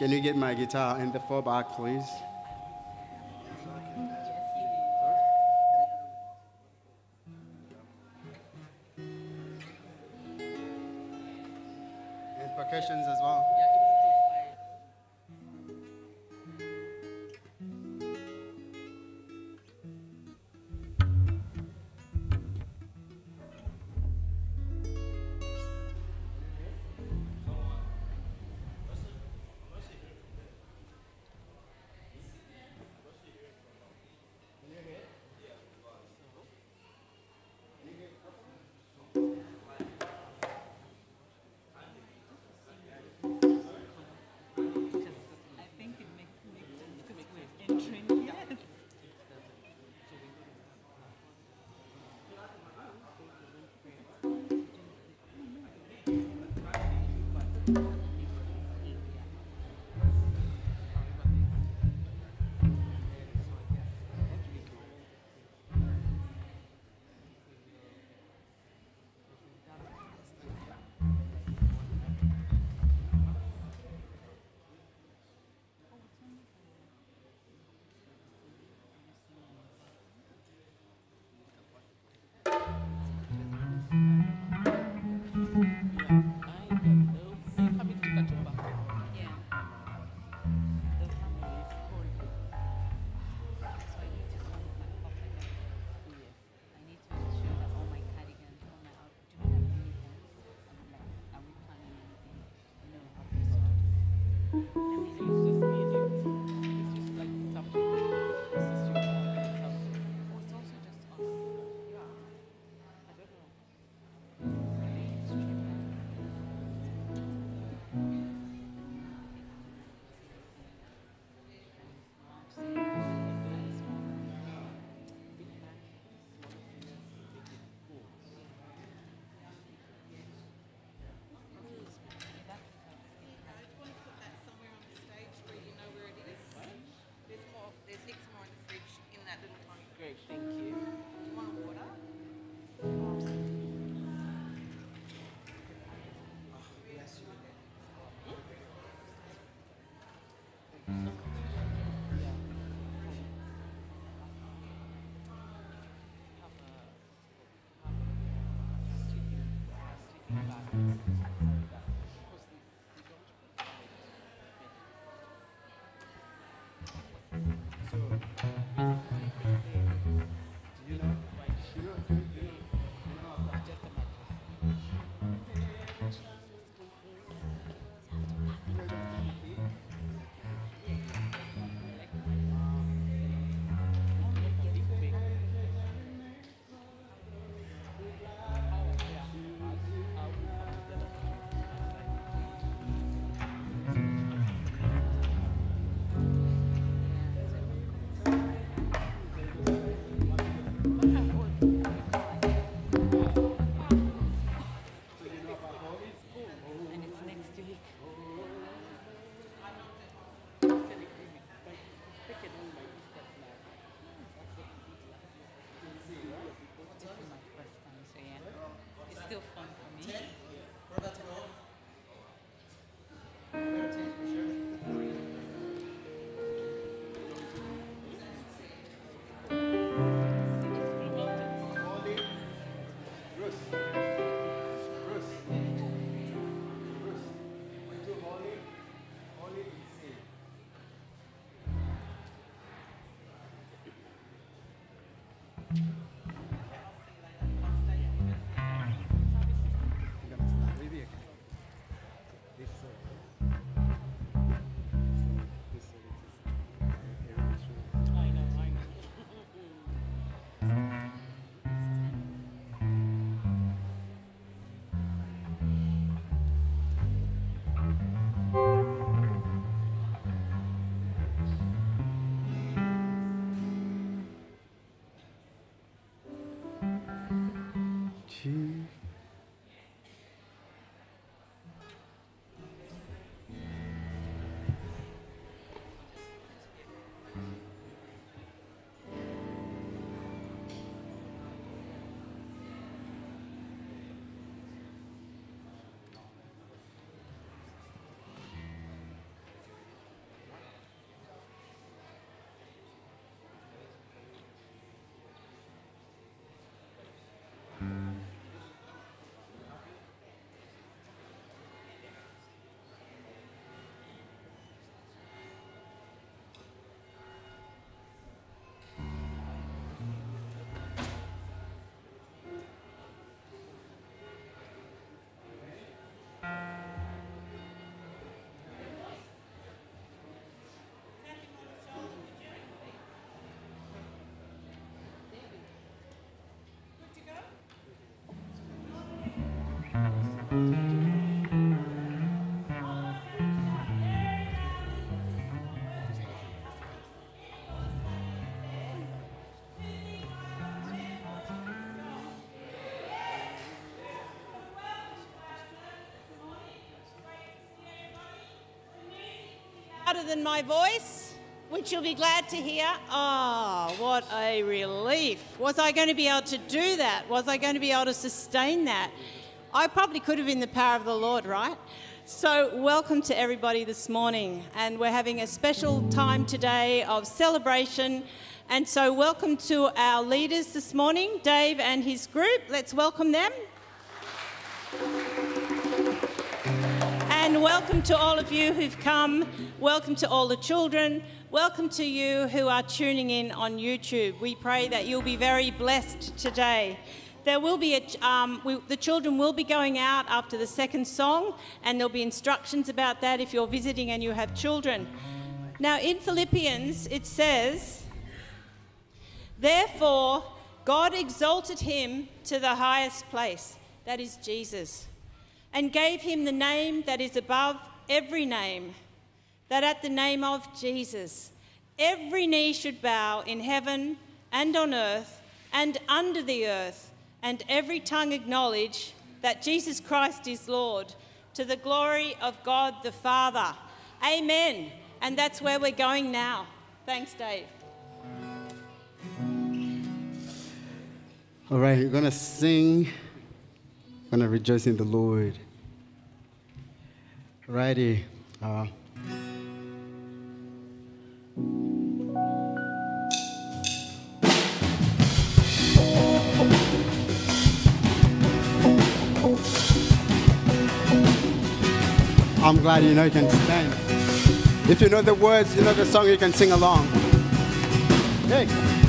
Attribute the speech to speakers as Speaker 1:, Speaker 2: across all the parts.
Speaker 1: Can you get my guitar in the four back, please?
Speaker 2: tu louder than my voice, which you'll be glad to hear. Oh, what a relief. Was I going to be able to do that? Was I going to be able to sustain that? I probably could have in the power of the Lord, right? So, welcome to everybody this morning. And we're having a special time today of celebration. And so, welcome to our leaders this morning, Dave and his group. Let's welcome them. Welcome to all of you who've come. Welcome to all the children. Welcome to you who are tuning in on YouTube. We pray that you'll be very blessed today. There will be a, um, we, the children will be going out after the second song, and there'll be instructions about that if you're visiting and you have children. Now, in Philippians, it says, Therefore, God exalted him to the highest place, that is Jesus, and gave him the name that is above every name, that at the name of Jesus, every knee should bow in heaven and on earth and under the earth and every tongue acknowledge that Jesus Christ is Lord to the glory of God the Father. Amen. And that's where we're going now. Thanks, Dave.
Speaker 1: All right, you're going to sing, going to rejoice in the Lord. Righty. Uh, I'm glad you know you can stand. If you know the words, you know the song, you can sing along. Hey.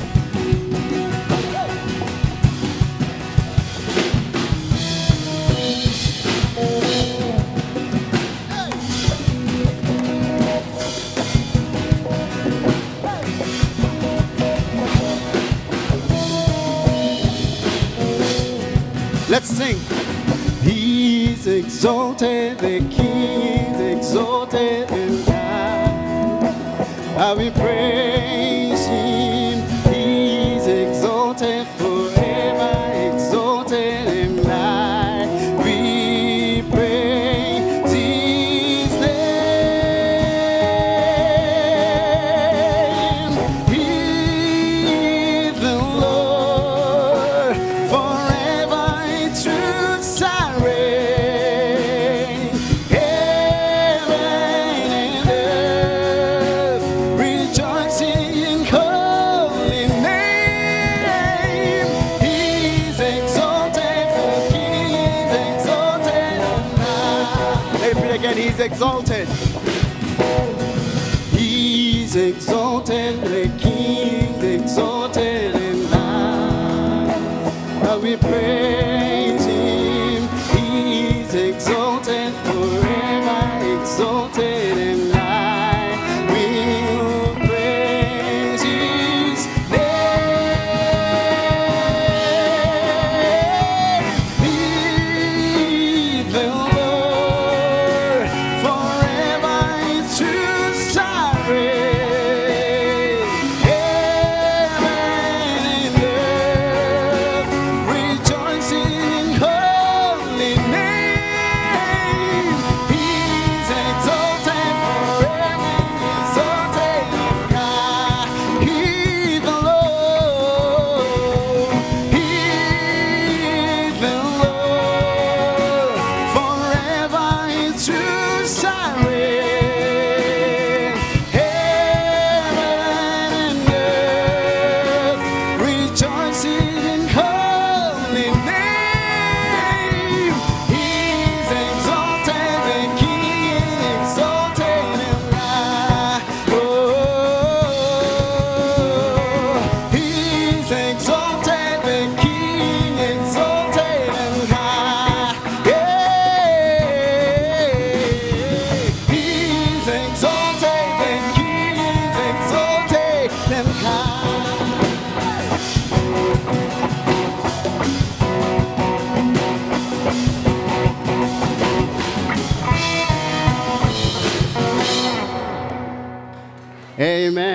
Speaker 1: Let's sing. He's exalted, the King is exalted in God. I will praise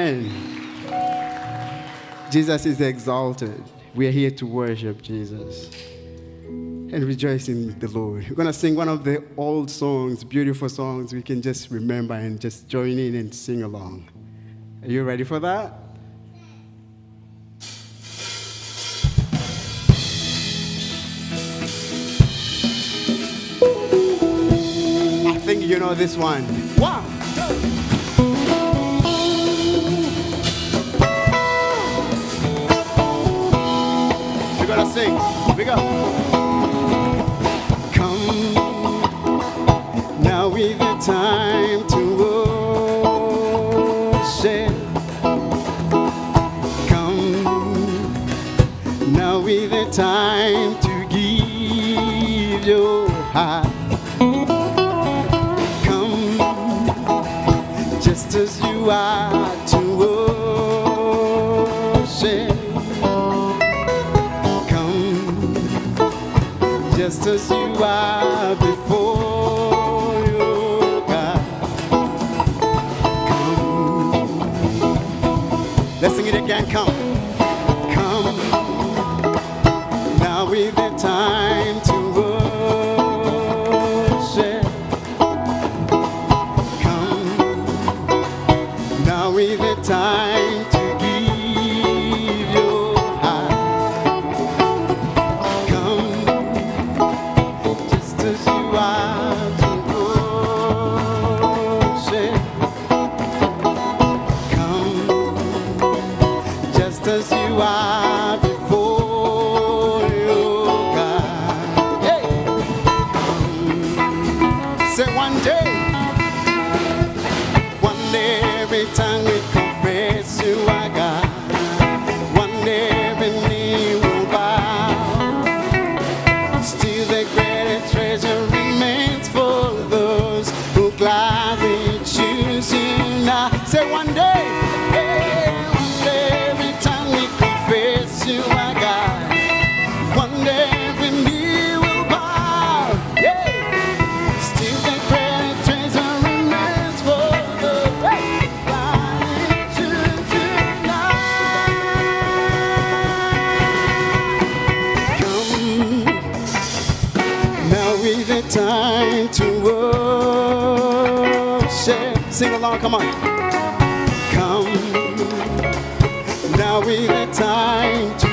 Speaker 1: Amen. Jesus is exalted. We are here to worship Jesus and rejoice in the Lord. We're going to sing one of the old songs, beautiful songs we can just remember and just join in and sing along. Are you ready for that? I think you know this one. One. sing. Big up. Come, now is the time to worship. Come, now is the time to give your heart. Come, just as you are. just as you are. to worship. Sing along, come on. Come, now is the time to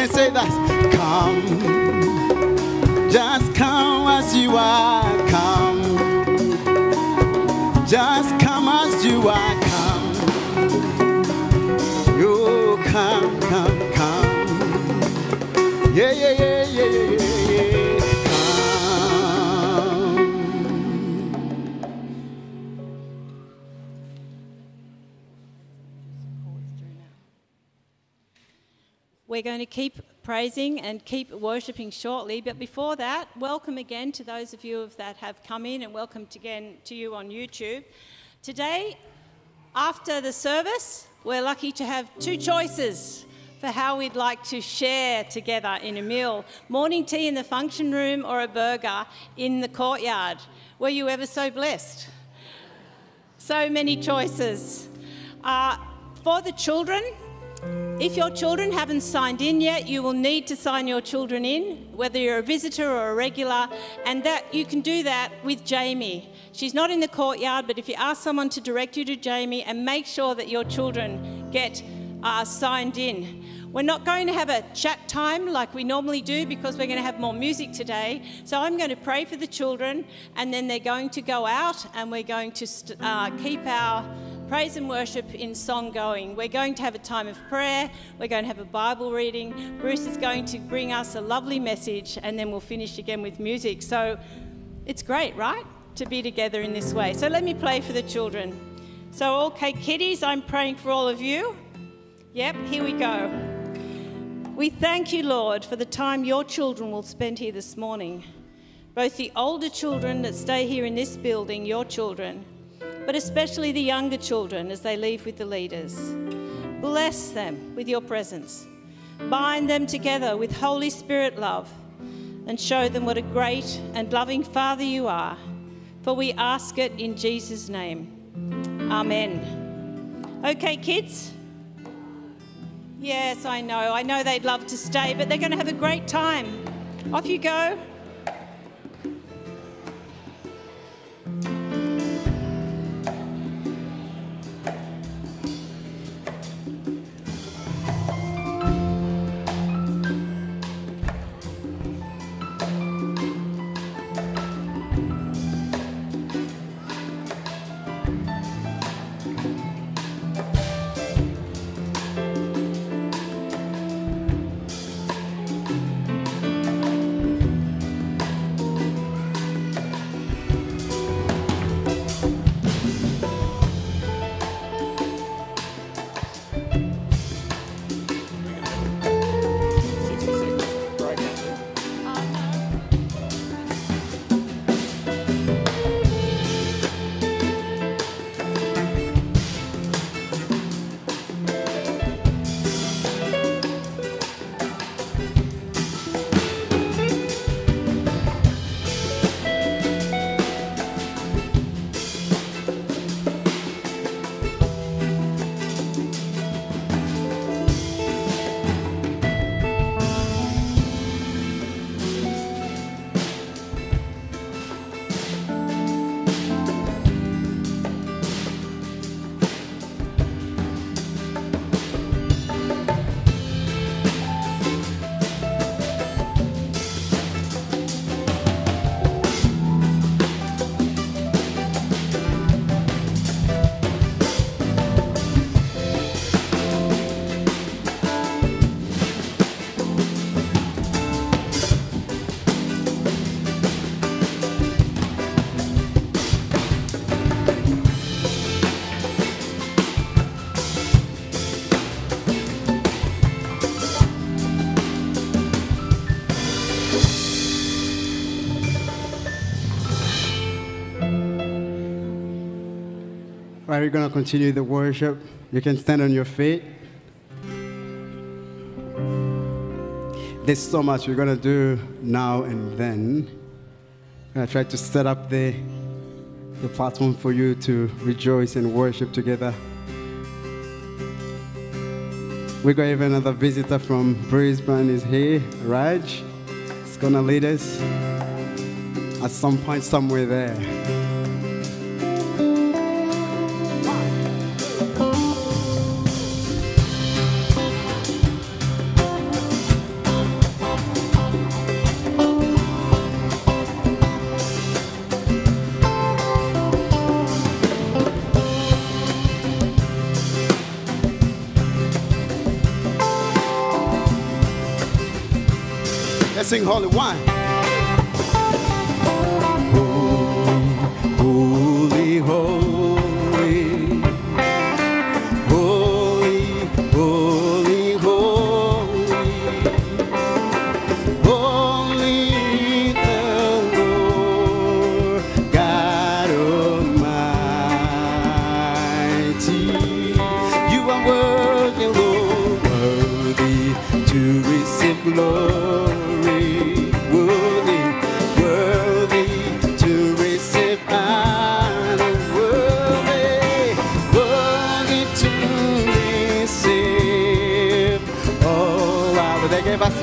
Speaker 1: can say that. Come. Just come as you are. Come. Just come as you are.
Speaker 2: We're going to keep praising and keep worshipping shortly, but before that, welcome again to those of you that have come in and welcome again to you on YouTube. Today, after the service, we're lucky to have two choices for how we'd like to share together in a meal morning tea in the function room or a burger in the courtyard. Were you ever so blessed? So many choices. Uh, for the children, if your children haven't signed in yet, you will need to sign your children in, whether you're a visitor or a regular, and that you can do that with Jamie. She's not in the courtyard, but if you ask someone to direct you to Jamie and make sure that your children get uh, signed in. We're not going to have a chat time like we normally do because we're going to have more music today. So I'm going to pray for the children, and then they're going to go out, and we're going to uh, keep our praise and worship in song going. We're going to have a time of prayer. We're going to have a Bible reading. Bruce is going to bring us a lovely message, and then we'll finish again with music. So it's great, right? To be together in this way. So let me play for the children. So, okay, kiddies, I'm praying for all of you. Yep, here we go. We thank you, Lord, for the time your children will spend here this morning. Both the older children that stay here in this building, your children, but especially the younger children as they leave with the leaders. Bless them with your presence. Bind them together with Holy Spirit love and show them what a great and loving Father you are. For we ask it in Jesus' name. Amen. Okay, kids? Yes, I know. I know they'd love to stay, but they're going to have a great time. Off you go.
Speaker 1: We're going to continue the worship. You can stand on your feet. There's so much we're going to do now and then. I'm going to try to set up the, the platform for you to rejoice and worship together. We got even another visitor from Brisbane is here, Raj. He's going to lead us at some point somewhere there. Holy. One.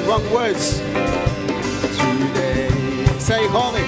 Speaker 1: Wrong words today. Say holy.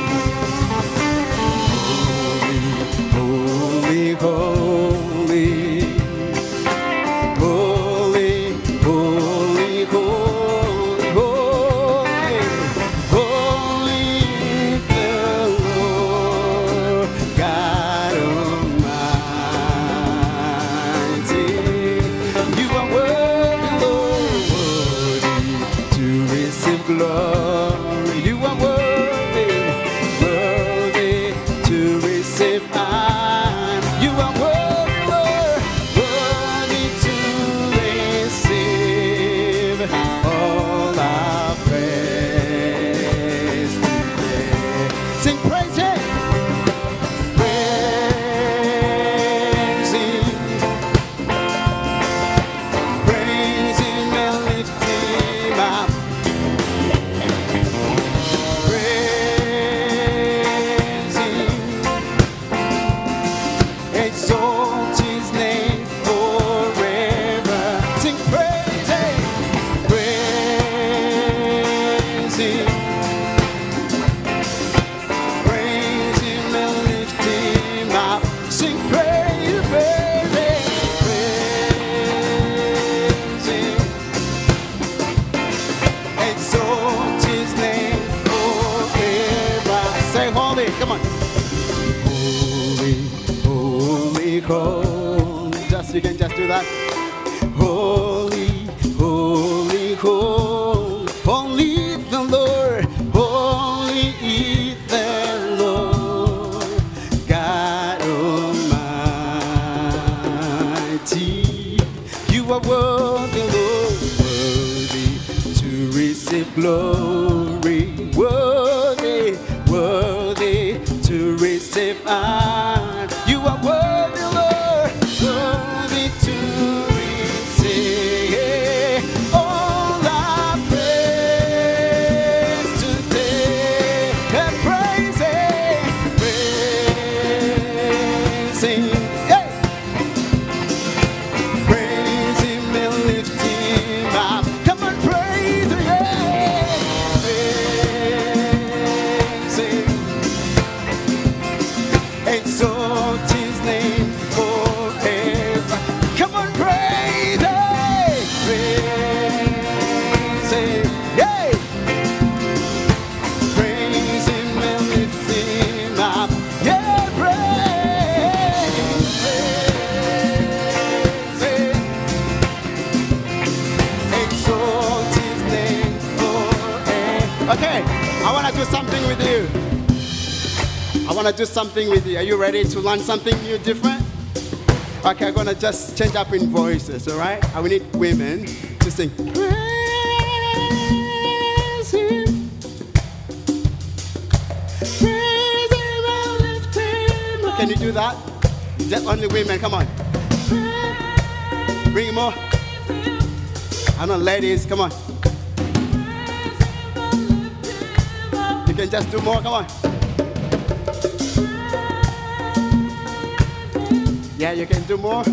Speaker 1: Do that. Something with you. Are you ready to learn something new, different? Okay, I'm gonna just change up in voices, all right? I will need women to sing. Praise Him. Praise Him oh, and lift Him up. Can you do that? Just only women, come on. Bring more. I know, ladies, come on. Oh, you can just do more, come on. Yeah, you can do more.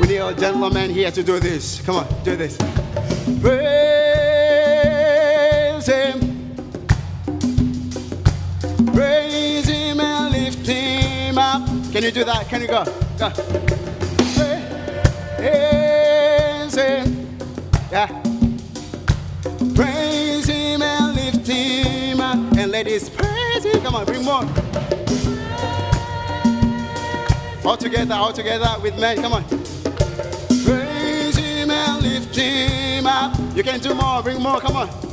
Speaker 1: We need a gentleman here to do this. Come on, do this. Praise Him. Praise Him and lift Him up. Can you do that? Can you go? Go. Praise Him. Yeah. Praise Him and lift Him up. And ladies, praise Him. Come on, bring more. All together, all together with me. Come on. Praise Him and lift Him up. You can do more. Bring more. Come on.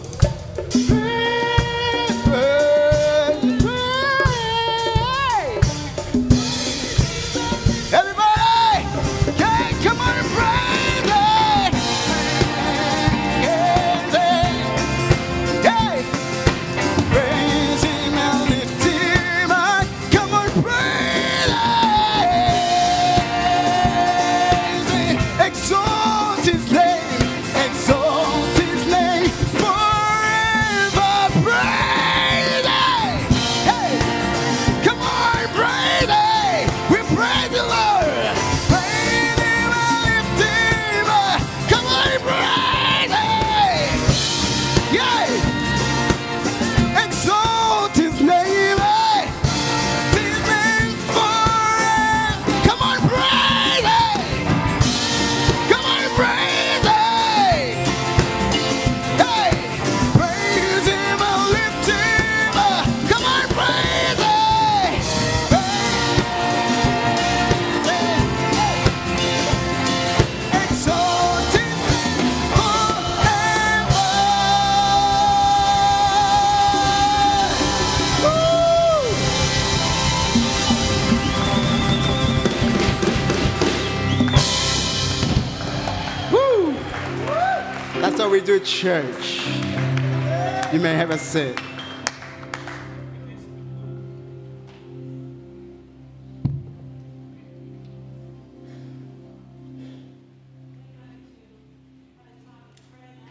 Speaker 1: Seat.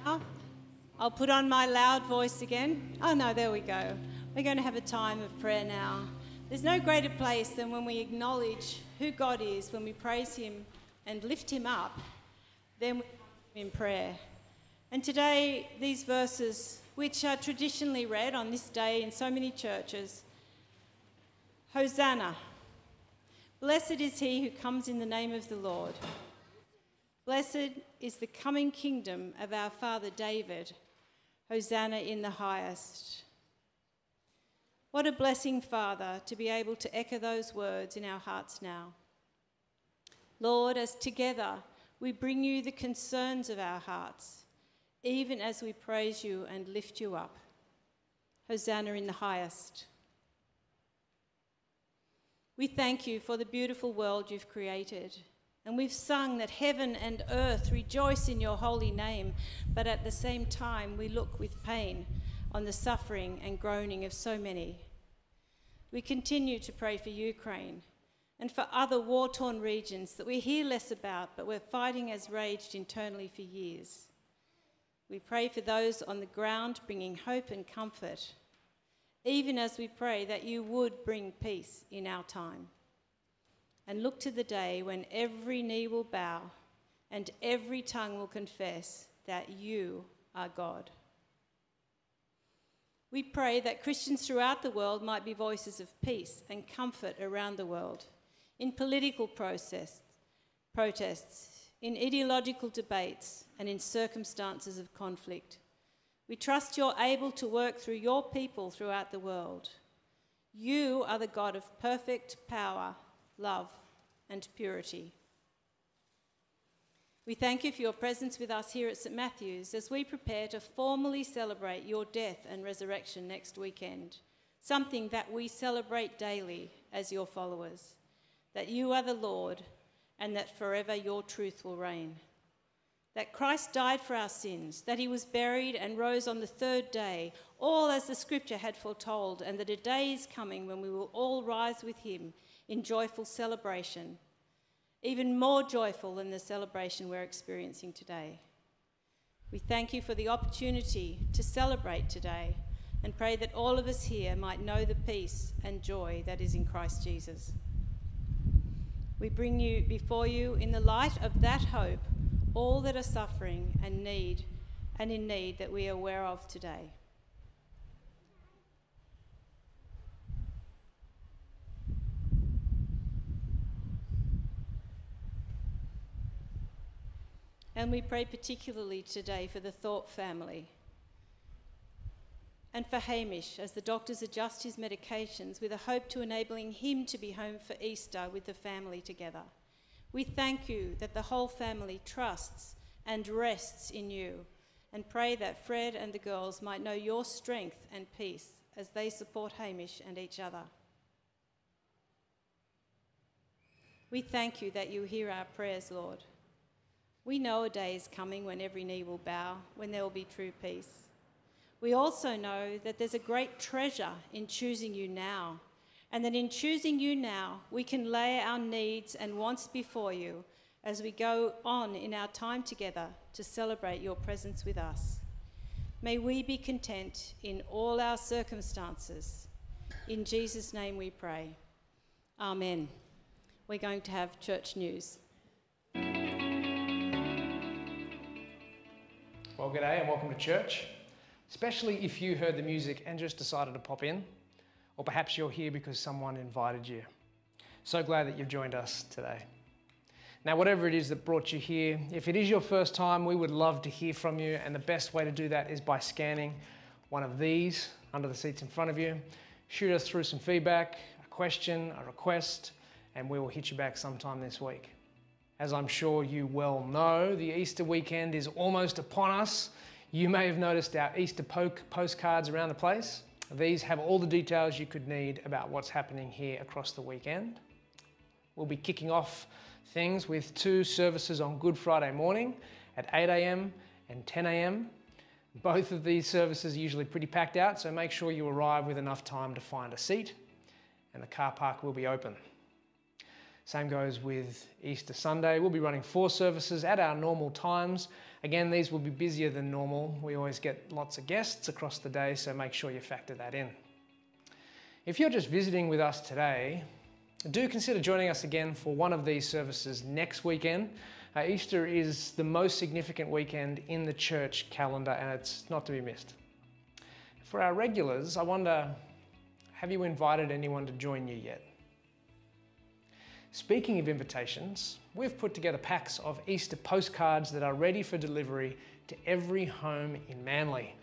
Speaker 2: now. I'll put on my loud voice again. Oh, no, there we go. We're going to have a time of prayer now. There's no greater place than when we acknowledge who God is, when we praise Him and lift Him up, then we come in prayer. And today, these verses, which are traditionally read on this day in so many churches Hosanna. Blessed is he who comes in the name of the Lord. Blessed is the coming kingdom of our father David. Hosanna in the highest. What a blessing, Father, to be able to echo those words in our hearts now. Lord, as together we bring you the concerns of our hearts, even as we praise you and lift you up. Hosanna in the highest. We thank you for the beautiful world you've created. And we've sung that heaven and earth rejoice in your holy name, but at the same time, we look with pain on the suffering and groaning of so many. We continue to pray for Ukraine and for other war torn regions that we hear less about, but we're fighting as raged internally for years. We pray for those on the ground, bringing hope and comfort, even as we pray that you would bring peace in our time and look to the day when every knee will bow and every tongue will confess that you are God. We pray that Christians throughout the world might be voices of peace and comfort around the world, in political process, protests, in ideological debates, and in circumstances of conflict. We trust you're able to work through your people throughout the world. You are the God of perfect power, love, and purity. We thank you for your presence with us here at St Matthew's as we prepare to formally celebrate your death and resurrection next weekend, something that we celebrate daily as your followers, that you are the Lord and that forever your truth will reign. That Christ died for our sins, that he was buried and rose on the third day, all as the scripture had foretold, and that a day is coming when we will all rise with him in joyful celebration, even more joyful than the celebration we're experiencing today. We thank you for the opportunity to celebrate today and pray that all of us here might know the peace and joy that is in Christ Jesus. We bring you before you in the light of that hope all that are suffering and need and in need that we are aware of today. And we pray particularly today for the Thorpe family and for Hamish as the doctors adjust his medications with a hope to enabling him to be home for Easter with the family together. We thank you that the whole family trusts and rests in you and pray that Fred and the girls might know your strength and peace as they support Hamish and each other. We thank you that you hear our prayers, Lord. We know a day is coming when every knee will bow, when there will be true peace. We also know that there's a great treasure in choosing you now, and that in choosing you now, we can lay our needs and wants before you as we go on in our time together to celebrate your presence with us. May we be content in all our circumstances. In Jesus' name we pray. Amen. We're going to have church news.
Speaker 3: Well, good day and welcome to church. Especially if you heard the music and just decided to pop in, or perhaps you're here because someone invited you. So glad that you've joined us today. Now, whatever it is that brought you here, if it is your first time, we would love to hear from you, and the best way to do that is by scanning one of these under the seats in front of you. Shoot us through some feedback, a question, a request, and we will hit you back sometime this week. As I'm sure you well know, the Easter weekend is almost upon us. You may have noticed our Easter poke postcards around the place. These have all the details you could need about what's happening here across the weekend. We'll be kicking off things with two services on Good Friday morning at 8am and 10am. Both of these services are usually pretty packed out, so make sure you arrive with enough time to find a seat, and the car park will be open. Same goes with Easter Sunday. We'll be running four services at our normal times. Again, these will be busier than normal. We always get lots of guests across the day, so make sure you factor that in. If you're just visiting with us today, do consider joining us again for one of these services next weekend. Uh, Easter is the most significant weekend in the church calendar and it's not to be missed. For our regulars, I wonder have you invited anyone to join you yet? Speaking of invitations, we've put together packs of Easter postcards that are ready for delivery to every home in Manly.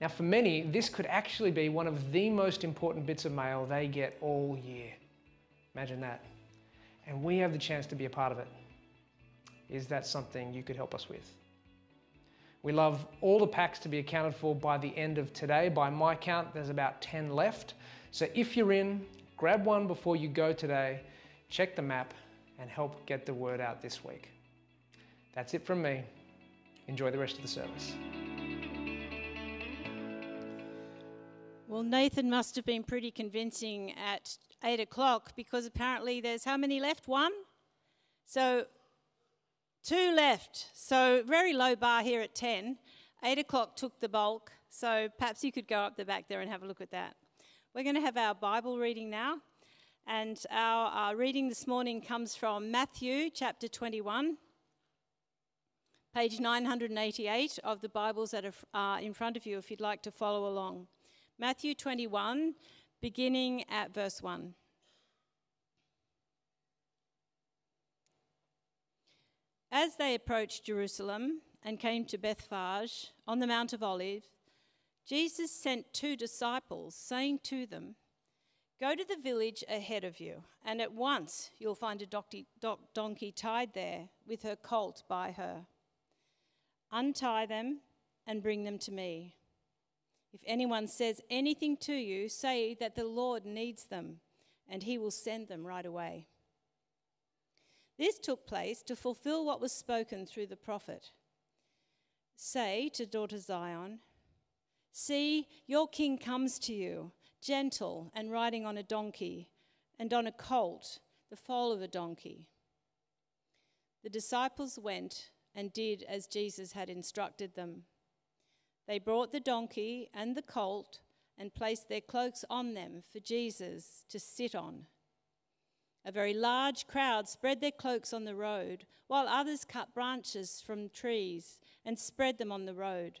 Speaker 3: Now, for many, this could actually be one of the most important bits of mail they get all year. Imagine that. And we have the chance to be a part of it. Is that something you could help us with? We love all the packs to be accounted for by the end of today. By my count, there's about 10 left. So if you're in, grab one before you go today check the map, and help get the word out this week. That's it from me. Enjoy the rest of the service.
Speaker 2: Well, Nathan must have been pretty convincing at eight o'clock because apparently there's how many left? One? So, two left. So, very low bar here at 10. Eight o'clock took the bulk. So, perhaps you could go up the back there and have a look at that. We're going to have our Bible reading now. And our uh, reading this morning comes from Matthew chapter 21, page 988 of the Bibles that are uh, in front of you if you'd like to follow along. Matthew 21, beginning at verse 1. As they approached Jerusalem and came to Bethphage on the Mount of Olives, Jesus sent two disciples, saying to them, Go to the village ahead of you, and at once you'll find a donkey, tied there with her colt by her. Untie them and bring them to me. If anyone says anything to you, say that the Lord needs them, and he will send them right away. This took place to fulfill what was spoken through the prophet. Say to daughter Zion, See, your king comes to you gentle and riding on a donkey, and on a colt, the foal of a donkey. The disciples went and did as Jesus had instructed them. They brought the donkey and the colt and placed their cloaks on them for Jesus to sit on. A very large crowd spread their cloaks on the road, while others cut branches from trees and spread them on the road.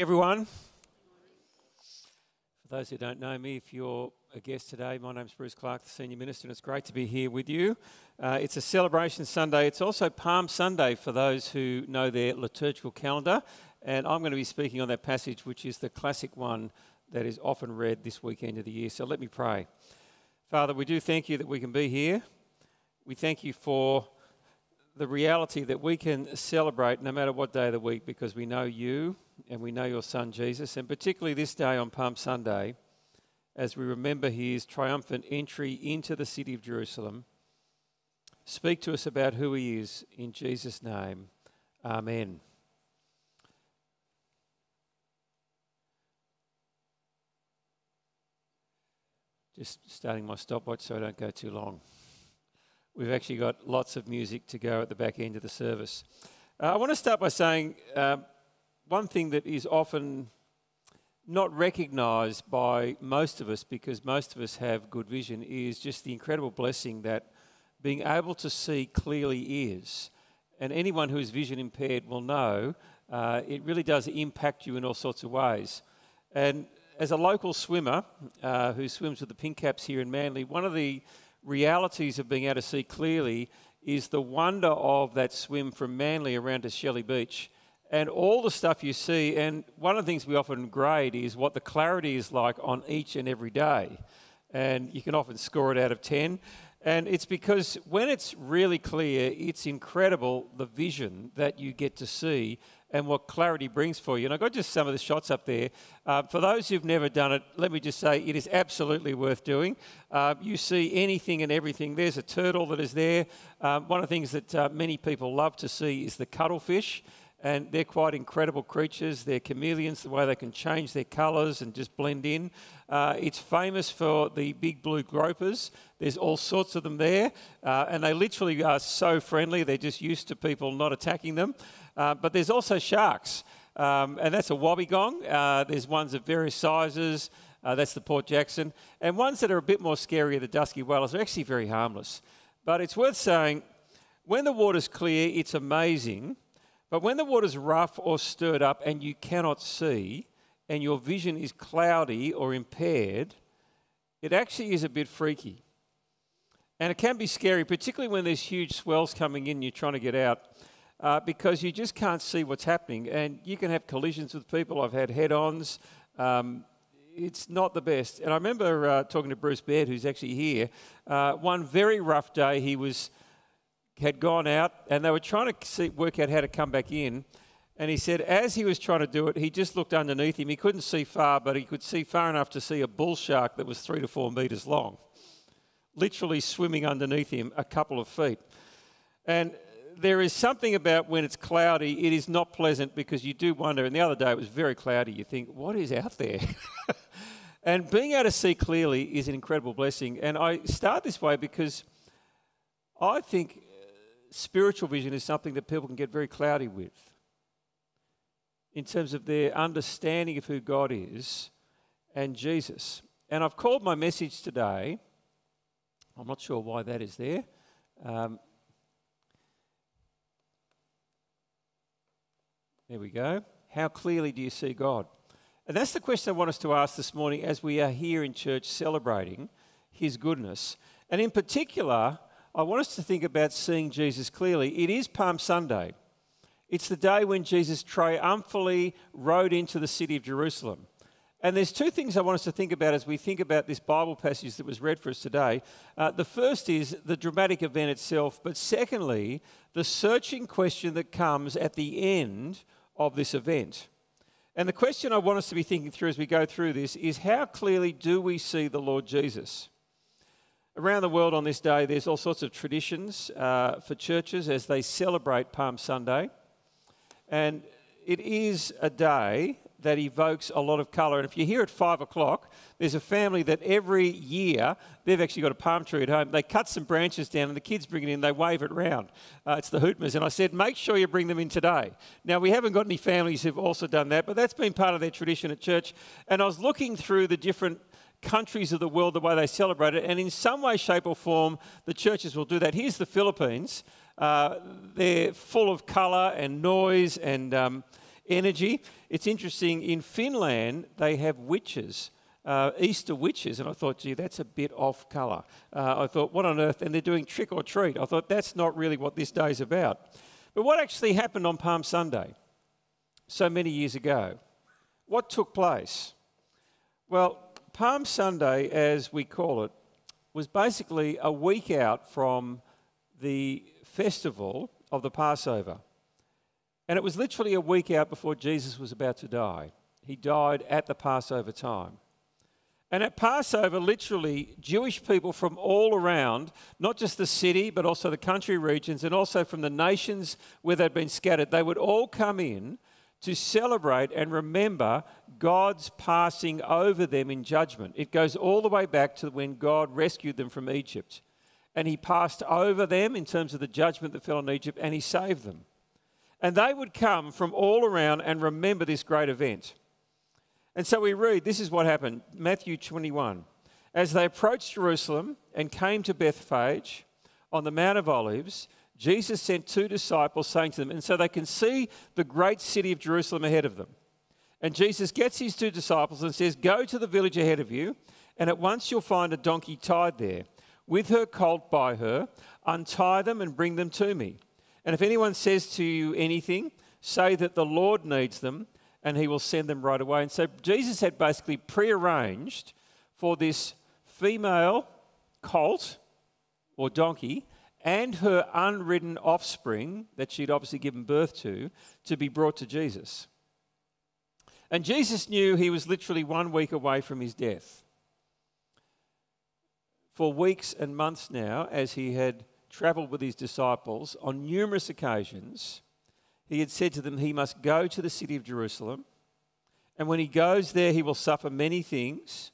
Speaker 4: Everyone. For those who don't know me, if you're a guest today, my name's Bruce Clark, the Senior Minister, and it's great to be here with you. Uh, it's a celebration Sunday. It's also Palm Sunday for those who know their liturgical calendar. And I'm going to be speaking on that passage, which is the classic one that is often read this weekend of the year. So let me pray. Father, we do thank you that we can be here. We thank you for the reality that we can celebrate no matter what day of the week because we know you and we know your son Jesus, and particularly this day on Palm Sunday, as we remember his triumphant entry into the city of Jerusalem. Speak to us about who he is in Jesus' name. Amen. Just starting my stopwatch so I don't go too long. We've actually got lots of music to go at the back end of the service. Uh, I want to start by saying uh, one thing that is often not recognized by most of us because most of us have good vision is just the incredible blessing that being able to see clearly is. And anyone who is vision impaired will know uh, it really does impact you in all sorts of ways. And as a local swimmer uh, who swims with the pink caps here in Manly, one of the realities of being able to see clearly is the wonder of that swim from Manly around to Shelley Beach and all the stuff you see. And one of the things we often grade is what the clarity is like on each and every day. And you can often score it out of 10. And it's because when it's really clear, it's incredible the vision that you get to see and what clarity brings for you. And I've got just some of the shots up there. Uh, for those who've never done it, let me just say it is absolutely worth doing. Uh, you see anything and everything. There's a turtle that is there. Um, one of the things that uh, many people love to see is the cuttlefish and they're quite incredible creatures. They're chameleons, the way they can change their colours and just blend in. Uh, it's famous for the big blue gropers. There's all sorts of them there, uh, and they literally are so friendly. They're just used to people not attacking them. Uh, but there's also sharks, um, and that's a wobbegong. Uh, there's ones of various sizes. Uh, that's the Port Jackson, and ones that are a bit more scary are the dusky whalers. They're actually very harmless. But it's worth saying, when the water's clear, it's amazing but when the water's rough or stirred up and you cannot see, and your vision is cloudy or impaired, it actually is a bit freaky. And it can be scary, particularly when there's huge swells coming in, you're trying to get out, uh, because you just can't see what's happening. And you can have collisions with people. I've had head ons. Um, it's not the best. And I remember uh, talking to Bruce Baird, who's actually here. Uh, one very rough day, he was had gone out and they were trying to see, work out how to come back in. And he said, as he was trying to do it, he just looked underneath him. He couldn't see far, but he could see far enough to see a bull shark that was three to four metres long, literally swimming underneath him a couple of feet. And there is something about when it's cloudy, it is not pleasant because you do wonder. And the other day it was very cloudy. You think, what is out there? and being able to see clearly is an incredible blessing. And I start this way because I think spiritual vision is something that people can get very cloudy with in terms of their understanding of who God is and Jesus. And I've called my message today, I'm not sure why that is there. Um, there we go. How clearly do you see God? And that's the question I want us to ask this morning as we are here in church celebrating His goodness. And in particular, I want us to think about seeing Jesus clearly. It is Palm Sunday. It's the day when Jesus triumphantly rode into the city of Jerusalem. And there's two things I want us to think about as we think about this Bible passage that was read for us today. Uh, the first is the dramatic event itself, but secondly, the searching question that comes at the end of this event. And the question I want us to be thinking through as we go through this is how clearly do we see the Lord Jesus? Around the world on this day, there's all sorts of traditions uh, for churches as they celebrate Palm Sunday. And it is a day that evokes a lot of colour. And if you're here at five o'clock, there's a family that every year they've actually got a palm tree at home. They cut some branches down and the kids bring it in, they wave it around. Uh, it's the Hootmers. And I said, make sure you bring them in today. Now, we haven't got any families who've also done that, but that's been part of their tradition at church. And I was looking through the different countries of the world the way they celebrate it. And in some way, shape, or form, the churches will do that. Here's the Philippines. Uh, they're full of colour and noise, and um, energy. It's interesting, in Finland, they have witches. Uh, Easter witches, and I thought, gee, that's a bit off colour. Uh, I thought, what on earth? And they're doing trick or treat. I thought, that's not really what this day's about. But what actually happened on Palm Sunday so many years ago? What took place? Well, Palm Sunday, as we call it, was basically a week out from the festival of the Passover. And it was literally a week out before Jesus was about to die. He died at the Passover time. And at Passover, literally, Jewish people from all around, not just the city, but also the country regions, and also from the nations where they'd been scattered, they would all come in to celebrate and remember God's passing over them in judgment. It goes all the way back to when God rescued them from Egypt. And he passed over them in terms of the judgment that fell on Egypt, and he saved them. And they would come from all around and remember this great event. And so we read this is what happened Matthew 21. As they approached Jerusalem and came to Bethphage on the Mount of Olives, Jesus sent two disciples, saying to them, and so they can see the great city of Jerusalem ahead of them. And Jesus gets his two disciples and says, Go to the village ahead of you, and at once you'll find a donkey tied there, with her colt by her. Untie them and bring them to me. And if anyone says to you anything, say that the Lord needs them, and he will send them right away. And so Jesus had basically prearranged for this female colt or donkey and her unridden offspring that she'd obviously given birth to to be brought to Jesus. And Jesus knew he was literally one week away from his death. For weeks and months now, as he had traveled with his disciples on numerous occasions, he had said to them he must go to the city of Jerusalem. And when he goes there, he will suffer many things.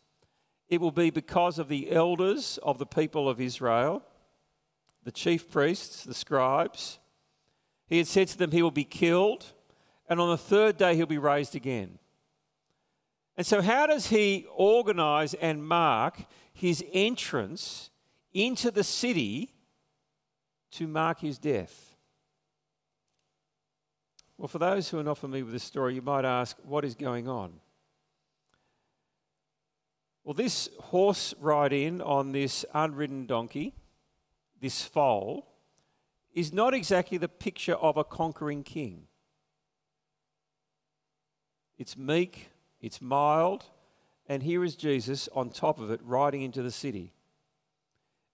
Speaker 4: It will be because of the elders of the people of Israel the chief priests, the scribes. He had said to them, He will be killed, and on the third day he'll be raised again. And so, how does he organize and mark his entrance into the city to mark his death? Well, for those who are not familiar with this story, you might ask, what is going on? Well, this horse ride in on this unridden donkey this foal, is not exactly the picture of a conquering king. It's meek, it's mild, and here is Jesus on top of it riding into the city.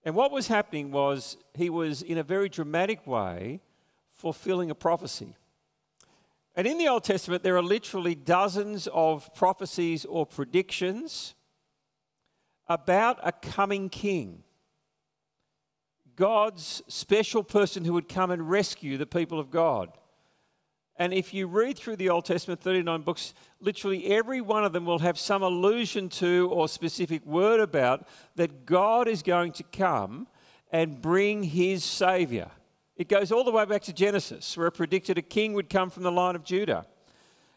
Speaker 4: And what was happening was he was, in a very dramatic way, fulfilling a prophecy. And in the Old Testament, there are literally dozens of prophecies or predictions about a coming king. God's special person who would come and rescue the people of God. And if you read through the Old Testament, 39 books, literally every one of them will have some allusion to or specific word about that God is going to come and bring his Savior. It goes all the way back to Genesis, where it predicted a king would come from the line of Judah.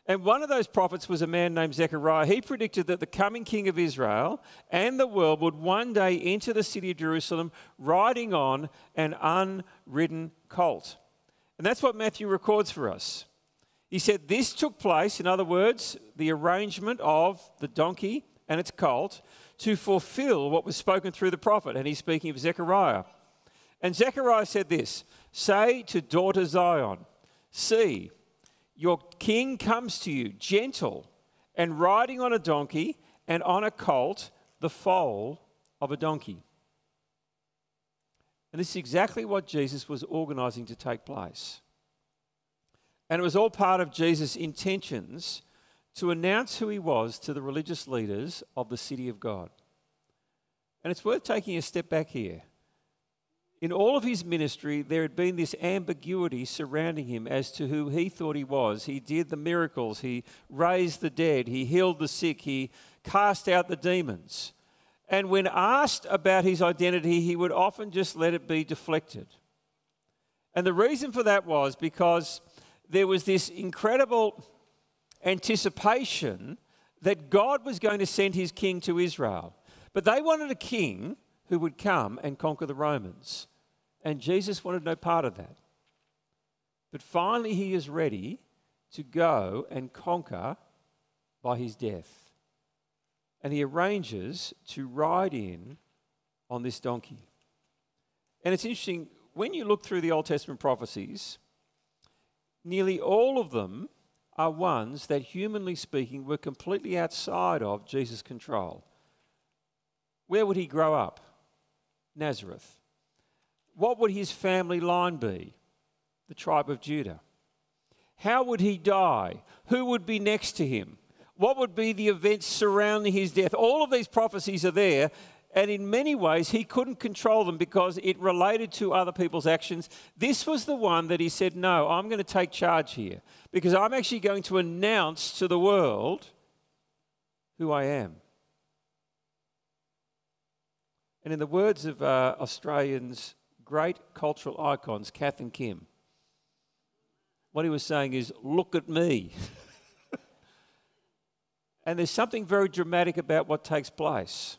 Speaker 4: And one of those prophets was a man named Zechariah. He predicted that the coming king of Israel and the world would one day enter the city of Jerusalem riding on an unridden colt. And that's what Matthew records for us. He said this took place, in other words, the arrangement of the donkey and its colt to fulfill what was spoken through the prophet. And he's speaking of Zechariah. And Zechariah said this Say to daughter Zion, See, your king comes to you, gentle and riding on a donkey and on a colt, the foal of a donkey. And this is exactly what Jesus was organizing to take place. And it was all part of Jesus' intentions to announce who he was to the religious leaders of the city of God. And it's worth taking a step back here in all of his ministry, there had been this ambiguity surrounding him as to who he thought he was. He did the miracles, he raised the dead, he healed the sick, he cast out the demons. And when asked about his identity, he would often just let it be deflected. And the reason for that was because there was this incredible anticipation that God was going to send his king to Israel. But they wanted a king who would come and conquer the Romans. And Jesus wanted no part of that. But finally, he is ready to go and conquer by his death. And he arranges to ride in on this donkey. And it's interesting, when you look through the Old Testament prophecies, nearly all of them are ones that, humanly speaking, were completely outside of Jesus' control. Where would he grow up? Nazareth. What would his family line be? The tribe of Judah. How would he die? Who would be next to him? What would be the events surrounding his death? All of these prophecies are there, and in many ways, he couldn't control them because it related to other people's actions. This was the one that he said, No, I'm going to take charge here because I'm actually going to announce to the world who I am. And in the words of uh, Australians' great cultural icons, Kath and Kim, what he was saying is, Look at me. and there's something very dramatic about what takes place.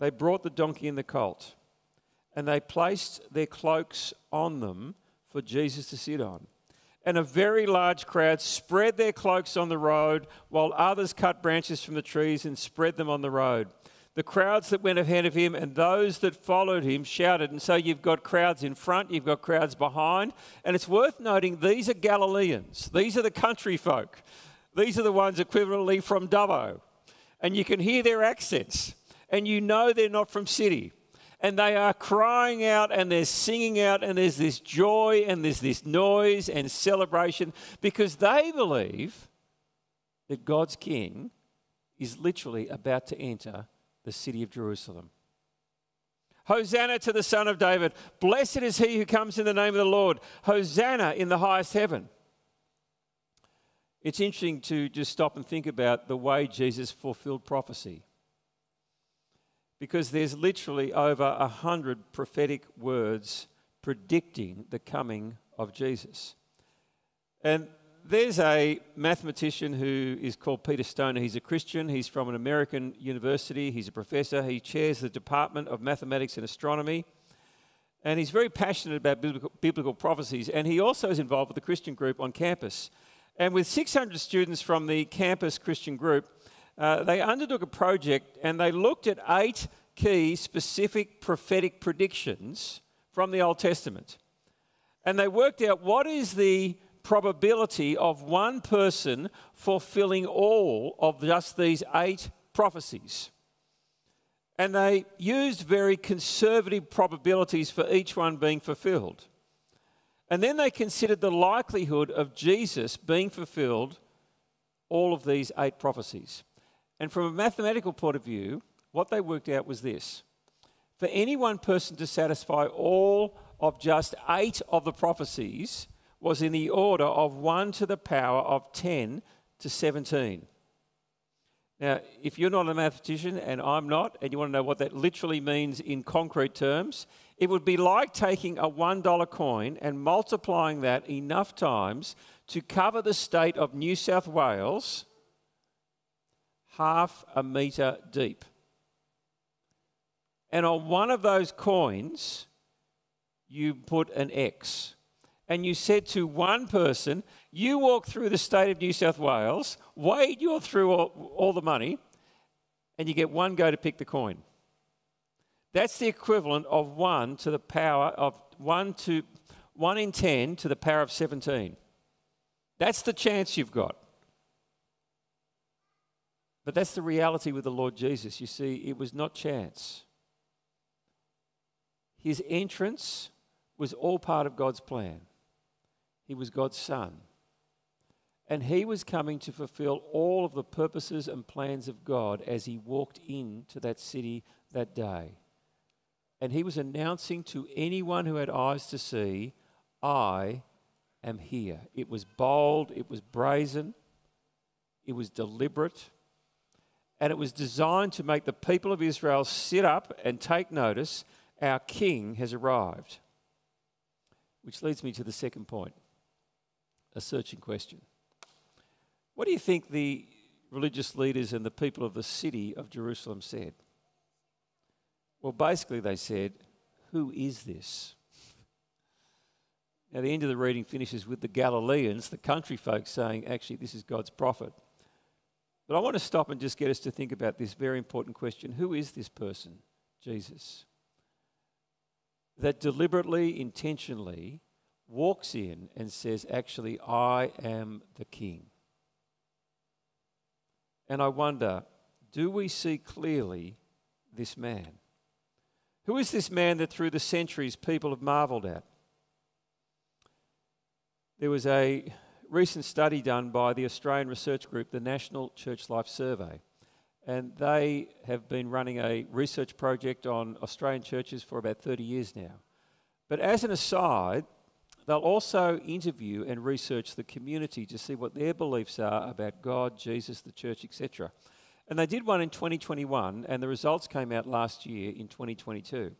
Speaker 4: They brought the donkey and the colt, and they placed their cloaks on them for Jesus to sit on. And a very large crowd spread their cloaks on the road, while others cut branches from the trees and spread them on the road. The crowds that went ahead of him and those that followed him shouted. And so you've got crowds in front, you've got crowds behind. And it's worth noting these are Galileans, these are the country folk, these are the ones equivalently from Dubbo. And you can hear their accents, and you know they're not from city. And they are crying out and they're singing out, and there's this joy and there's this noise and celebration because they believe that God's King is literally about to enter the city of Jerusalem. Hosanna to the Son of David. Blessed is he who comes in the name of the Lord. Hosanna in the highest heaven. It's interesting to just stop and think about the way Jesus fulfilled prophecy. Because there's literally over a hundred prophetic words predicting the coming of Jesus. And there's a mathematician who is called Peter Stoner. He's a Christian. He's from an American university. He's a professor. He chairs the Department of Mathematics and Astronomy. And he's very passionate about biblical, biblical prophecies. And he also is involved with the Christian group on campus. And with 600 students from the campus Christian group, uh, they undertook a project and they looked at eight key specific prophetic predictions from the Old Testament. And they worked out what is the probability of one person fulfilling all of just these eight prophecies. And they used very conservative probabilities for each one being fulfilled. And then they considered the likelihood of Jesus being fulfilled all of these eight prophecies. And from a mathematical point of view, what they worked out was this for any one person to satisfy all of just eight of the prophecies, was in the order of 1 to the power of 10 to 17. Now, if you're not a mathematician and I'm not, and you want to know what that literally means in concrete terms, it would be like taking a $1 coin and multiplying that enough times to cover the state of New South Wales half a metre deep. And on one of those coins, you put an X and you said to one person, You walk through the state of New South Wales, wade you're through all, all the money, and you get one go to pick the coin. That's the equivalent of one to the power of one to one in ten to the power of 17. That's the chance you've got. But that's the reality with the Lord Jesus. You see, it was not chance. His entrance was all part of God's plan. He was God's Son. And he was coming to fulfill all of the purposes and plans of God as he walked into that city that day. And he was announcing to anyone who had eyes to see, I am here. It was bold, it was brazen, it was deliberate, and it was designed to make the people of Israel sit up and take notice our king has arrived. Which leads me to the second point a searching question. What do you think the religious leaders and the people of the city of Jerusalem said? Well, basically, they said, Who is this? Now, the end of the reading finishes with the Galileans, the country folks, saying, actually, this is God's prophet. But I want to stop and just get us to think about this very important question Who is this person, Jesus? That deliberately, intentionally walks in and says, Actually, I am the king. And I wonder, do we see clearly this man? Who is this man that through the centuries people have marveled at? There was a recent study done by the Australian research group, the National Church Life Survey, and they have been running a research project on Australian churches for about 30 years now. But as an aside, they'll also interview and research the community to see what their beliefs are about God, Jesus, the church, etc. And they did one in 2021, and the results came out last year in 2022. And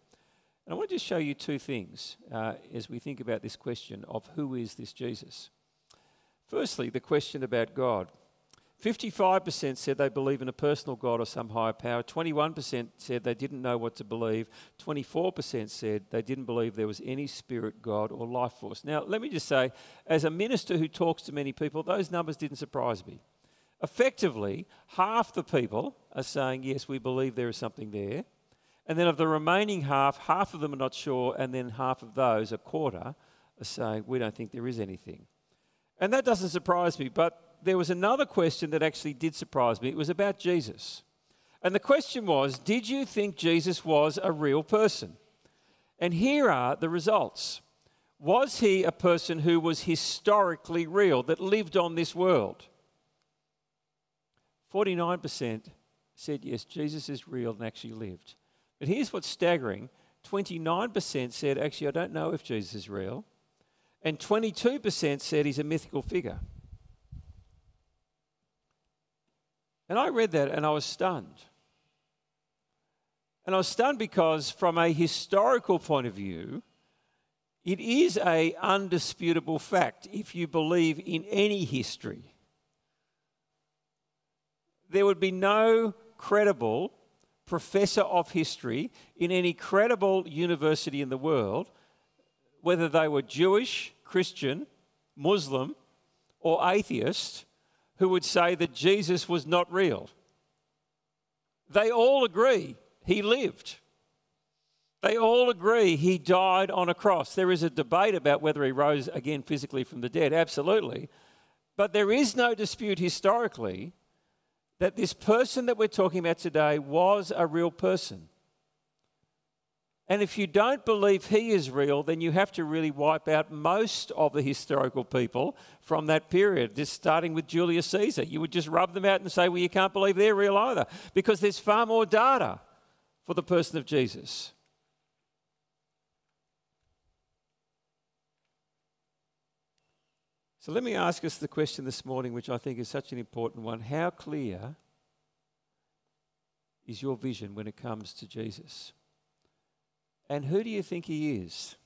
Speaker 4: I want to just show you two things uh, as we think about this question of who is this Jesus. Firstly, the question about God. 55% said they believe in a personal God or some higher power. 21% said they didn't know what to believe. 24% said they didn't believe there was any spirit, God, or life force. Now, let me just say, as a minister who talks to many people, those numbers didn't surprise me. Effectively, half the people are saying, yes, we believe there is something there. And then of the remaining half, half of them are not sure, and then half of those, a quarter, are saying, we don't think there is anything. And that doesn't surprise me, but there was another question that actually did surprise me. It was about Jesus. And the question was Did you think Jesus was a real person? And here are the results. Was he a person who was historically real, that lived on this world? 49% said yes, Jesus is real and actually lived. But here's what's staggering 29% said, actually, I don't know if Jesus is real. And 22% said he's a mythical figure. And I read that and I was stunned. And I was stunned because, from a historical point of view, it is a undisputable fact if you believe in any history. There would be no credible professor of history in any credible university in the world, whether they were Jewish, Christian, Muslim, or atheist, who would say that Jesus was not real. They all agree he lived. They all agree he died on a cross. There is a debate about whether he rose again physically from the dead, absolutely. But there is no dispute historically that this person that we're talking about today was a real person. And if you don't believe he is real, then you have to really wipe out most of the historical people from that period, just starting with Julius Caesar. You would just rub them out and say, well, you can't believe they're real either, because there's far more data for the person of Jesus. So let me ask us the question this morning, which I think is such an important one. How clear is your vision when it comes to Jesus? And who do you think he is?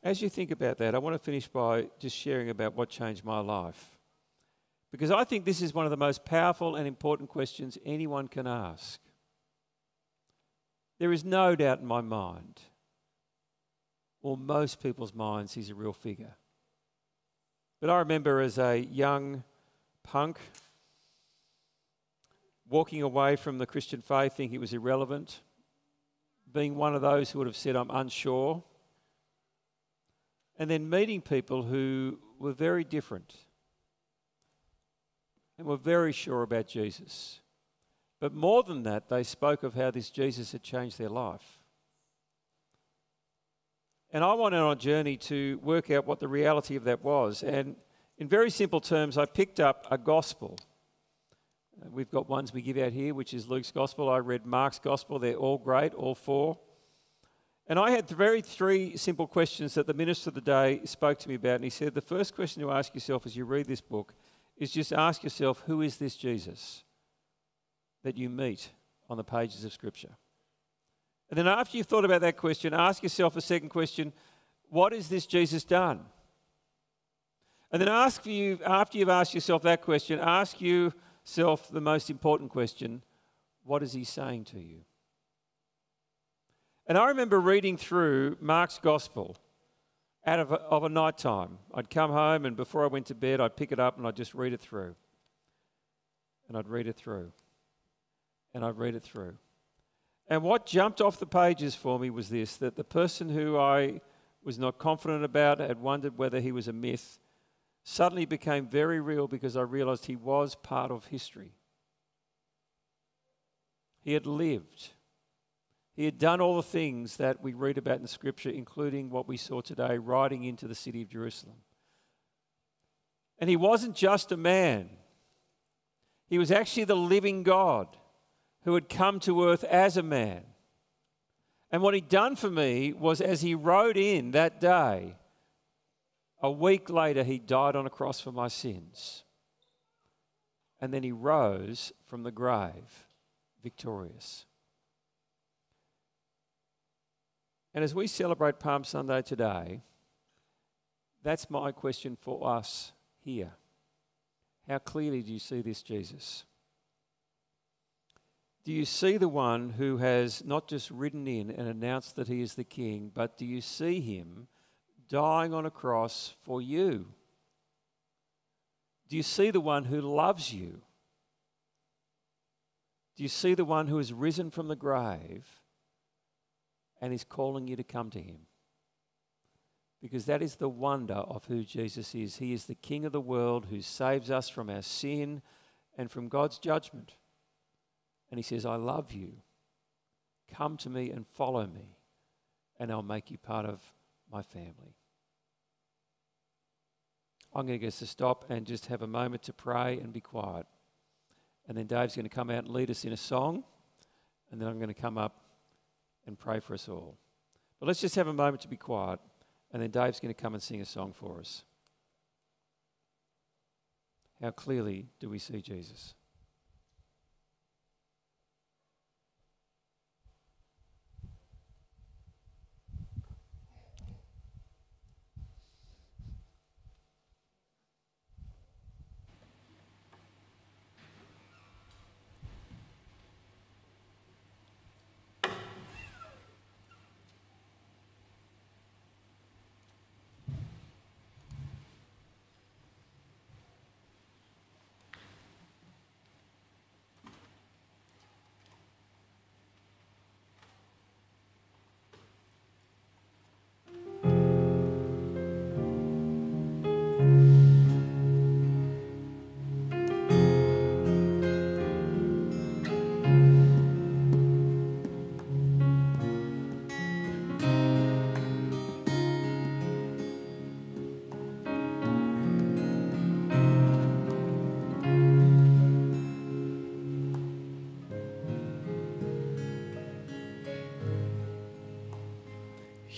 Speaker 4: As you think about that, I want to finish by just sharing about what changed my life. Because I think this is one of the most powerful and important questions anyone can ask. There is no doubt in my mind or most people's minds, he's a real figure. But I remember as a young punk walking away from the Christian faith, thinking it was irrelevant, being one of those who would have said, I'm unsure, and then meeting people who were very different and were very sure about Jesus. But more than that, they spoke of how this Jesus had changed their life. And I went on a journey to work out what the reality of that was. And in very simple terms, I picked up a gospel. Uh, we've got ones we give out here, which is Luke's gospel. I read Mark's gospel. They're all great, all four. And I had very three simple questions that the minister of the day spoke to me about. And he said, The first question to ask yourself as you read this book is just ask yourself, who is this Jesus that you meet on the pages of Scripture? And then after you've thought about that question, ask yourself a second question what has this Jesus done? And then ask you, after you've asked yourself that question, ask yourself the most important question what is he saying to you? And I remember reading through Mark's Gospel out of a, of a night time. I'd come home, and before I went to bed, I'd pick it up and I'd just read it through. And I'd read it through. And I'd read it through. And what jumped off the pages for me was this that the person who I was not confident about, had wondered whether he was a myth, suddenly became very real because I realized he was part of history. He had lived. He had done all the things that we read about in Scripture, including what we saw today, riding into the city of Jerusalem. And he wasn't just a man, he was actually the living God who had come to earth as a man. And what he'd done for me was as he rode in that day, a week later, he died on a cross for my sins. And then he rose from the grave victorious. And as we celebrate Palm Sunday today, that's my question for us here. How clearly do you see this Jesus? Do you see the one who has not just ridden in and announced that he is the king, but do you see him dying on a cross for you? Do you see the one who loves you? Do you see the one who has risen from the grave and is calling you to come to him? Because that is the wonder of who Jesus is. He is the King of the world who saves us from our sin and from God's judgment. And he says, I love you. Come to me and follow me, and I'll make you part of my family. I'm going to get us to stop and just have a moment to pray and be quiet. And then Dave's going to come out and lead us in a song. And then I'm going to come up and pray for us all. But let's just have a moment to be quiet. And then Dave's going to come and sing a song for us. How clearly do we see Jesus?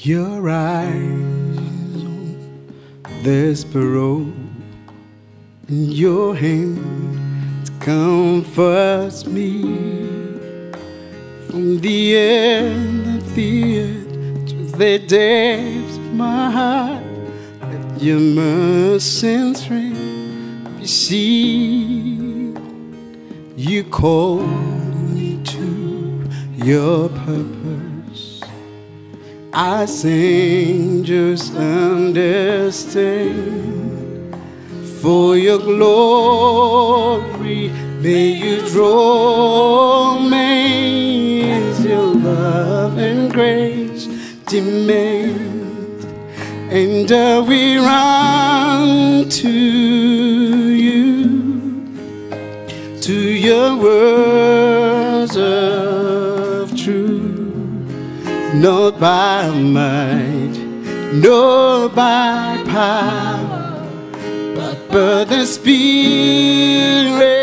Speaker 1: Your eyes this parole, and your hand comforts me from the end of the earth to the depths of my heart. Let your mercy strength be seen. You call me to your purpose. I sing, just understand. For your glory, may you draw me as your love and grace demand. And uh, we run to you, to your words truth not by might, nor by power, but by the Spirit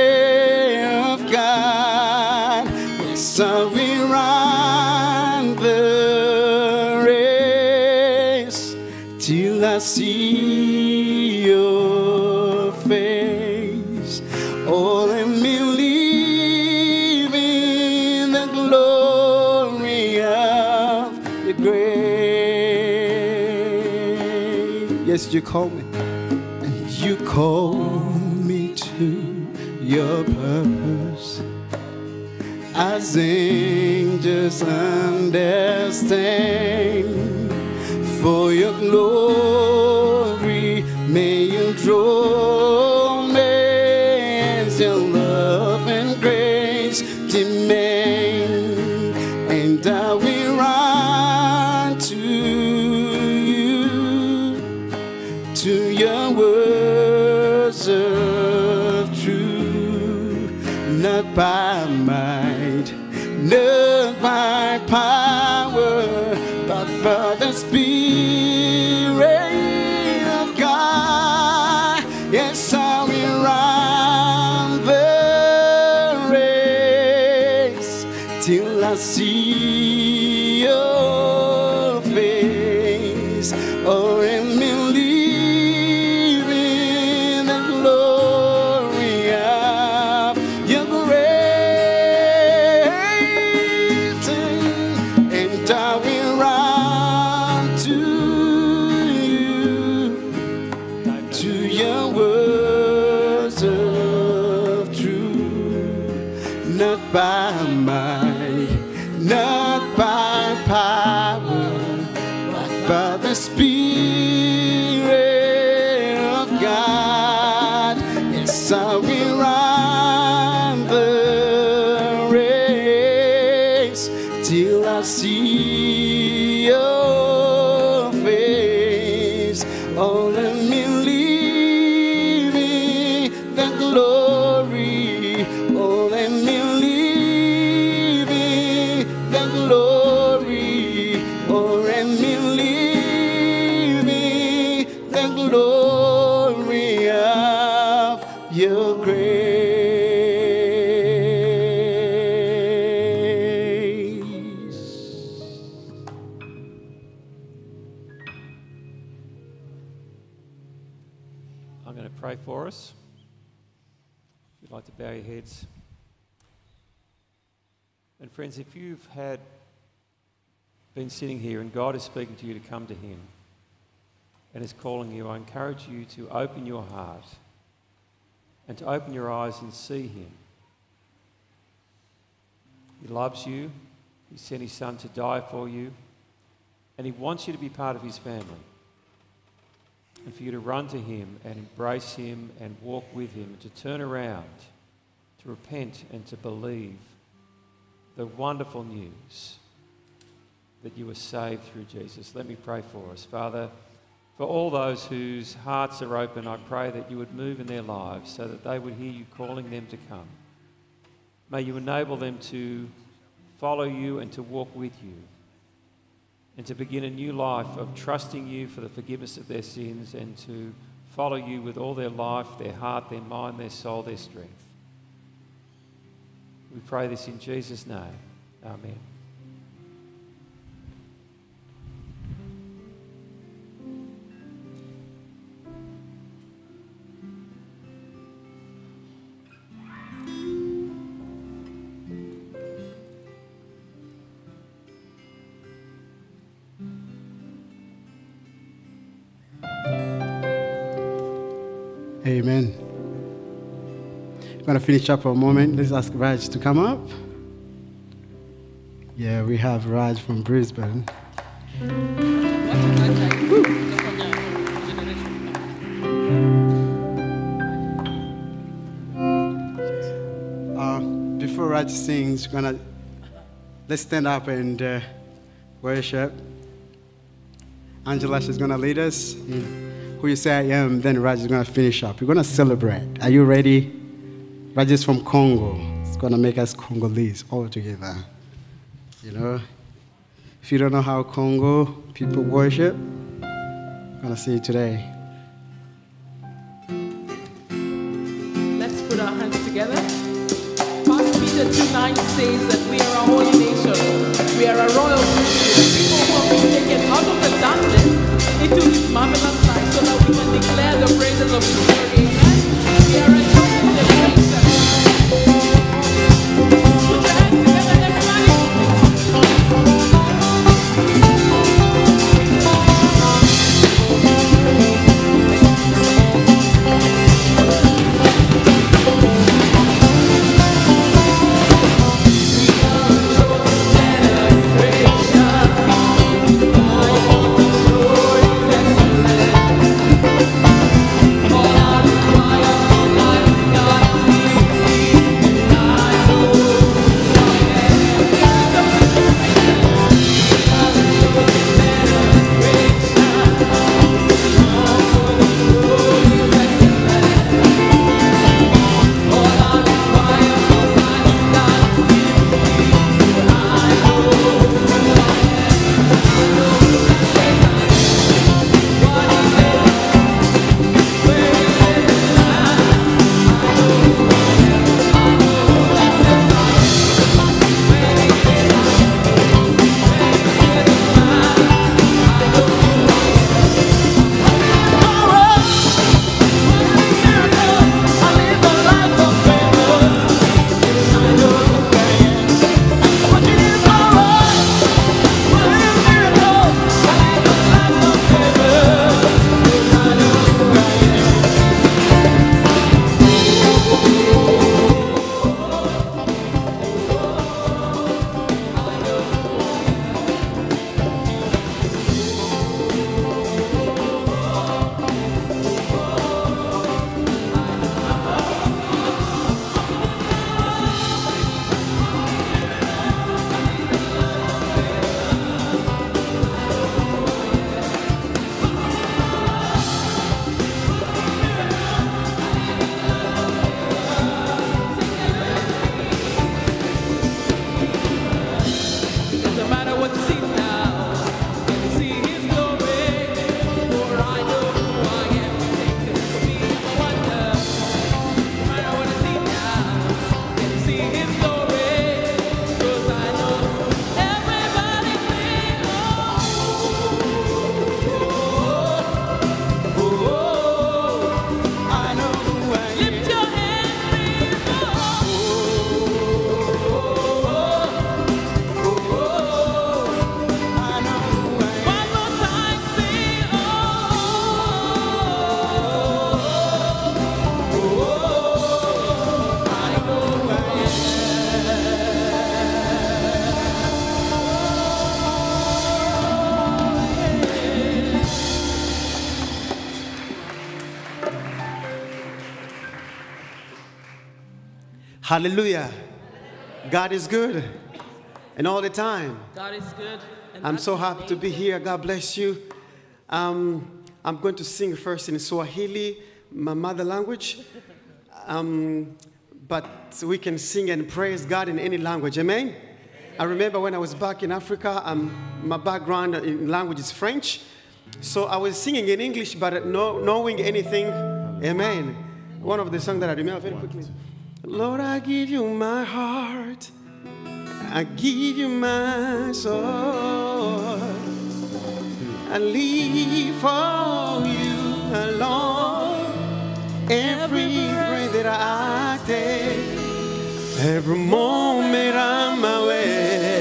Speaker 1: call me to your purpose. Sing, just understand. For your glory,
Speaker 4: been sitting here and God is speaking to you to come to Him and is calling you, I encourage you to open your heart and to open your eyes and see Him. He loves you. He sent His Son to die for you. And He wants you to be part of His family and for you to run to Him and embrace Him and walk with Him, and to turn around, to repent and to believe the wonderful news that you were saved through Jesus. Let me pray for us. Father, for all those whose hearts are open, I pray that you would move in their lives so that they would hear you calling them to come. May you enable them to follow you and to walk with you and to begin a new life of trusting you for the forgiveness of their sins and to follow you with all their life, their heart, their mind, their soul, their strength. We pray this in Jesus' name. Amen.
Speaker 1: Going to finish up for a moment. Let's ask Raj to come up. Yeah, we have Raj from Brisbane. Uh, before Raj sings, gonna let's stand up and uh, worship. Angela is gonna lead us. in Who you say I am? Then Raj is gonna finish up. We're gonna celebrate. Are you ready? Raj is from Congo. It's gonna make us Congolese all together. You know, if you don't know how Congo people worship, I'm gonna see you today.
Speaker 5: Let's put our hands together. First Peter 2 9 says that we are a holy nation. We are a royal priesthood, people who have been taken out of the darkness into his marvelous light so that we can declare the praises of his glory.
Speaker 6: Hallelujah. God is good. And all the time.
Speaker 5: God is good.
Speaker 6: I'm so happy to be here. God bless you. Um, I'm going to sing first in Swahili, my mother language. Um, but we can sing and praise God in any language. Amen? I remember when I was back in Africa, um, my background in language is French. So I was singing in English, but no, knowing anything. Amen. One of the songs that I remember very quickly. Lord, I give you my heart. I give you my soul. I live for you alone. Every breath that I take, every moment I'm away.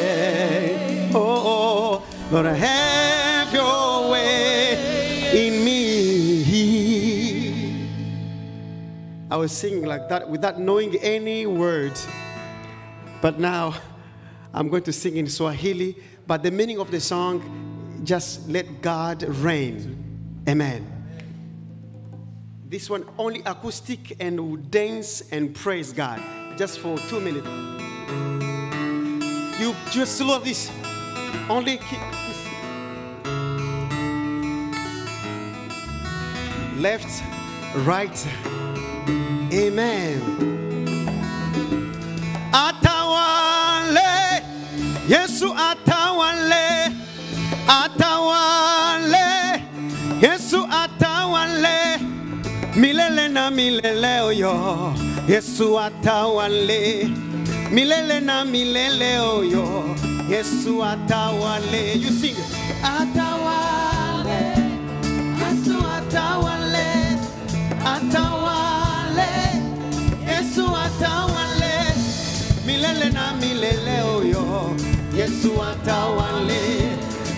Speaker 6: Oh, Lord, have I was singing like that without knowing any words. But now I'm going to sing in Swahili. But the meaning of the song, just let God reign. Amen. This one only acoustic and dance and praise God just for two minutes. You just love this. Only keep this. Left, right. Amen. Atawale, Yesu atawale, atawale, Yesu atawale, milele na milele oyo, Yesu atawale, milele na milele oyo, Yesu atawale. You sing, atawale, Yesu atawale, atawale, atawale, milele na milele oyo, Yesu atawale,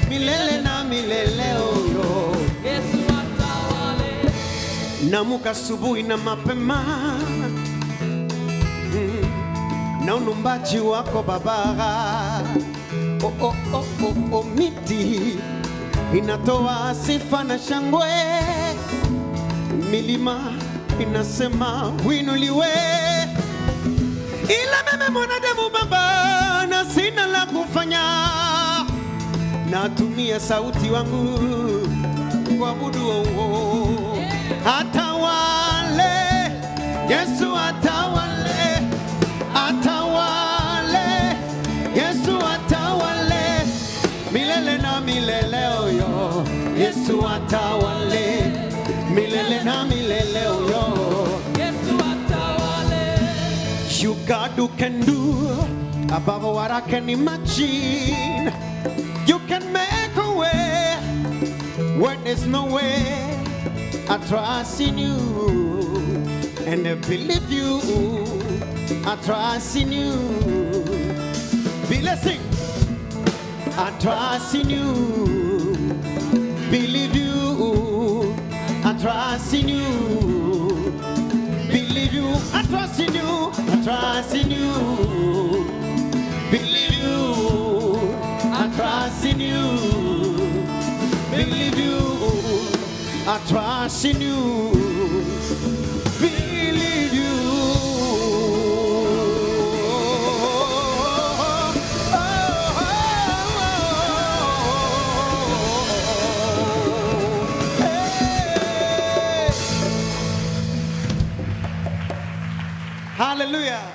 Speaker 6: milele na milele oyo.
Speaker 5: Yesu atawale.
Speaker 6: Namuka asubuhi na mapema Mm. na unumbaji wako Baba. Oh, oh, oh, oh, oh, miti inatoa sifa na shangwe, milima inasema winuliwe, ila mimi mwanadamu Baba na sina la kufanya, natumia sauti wangu kuabudu oh, atawale Yesu atawale. Atawale Yesu atawale. Milele na milele oyo Yesu atawale. Milele na milele You God who can do above what I can imagine. You can make a way where there's no way. I trust in you and I believe you. I trust in you. Blessing. I trust in you. Believe you. I trust in you believe you. I trust in you. I trust in you. Believe you. I trust in you. Believe you. I trust in you. Hallelujah.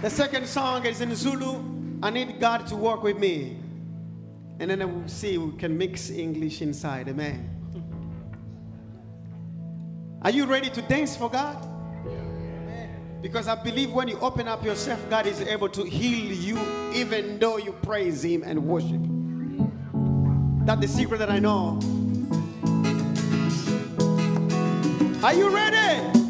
Speaker 6: The second song is in Zulu. I need God to work with me. And then we'll see we can mix English inside. Amen. Are you ready to dance for God? Because I believe when you open up yourself, God is able to heal you even though you praise Him and worship. That's the secret that I know. Are you ready?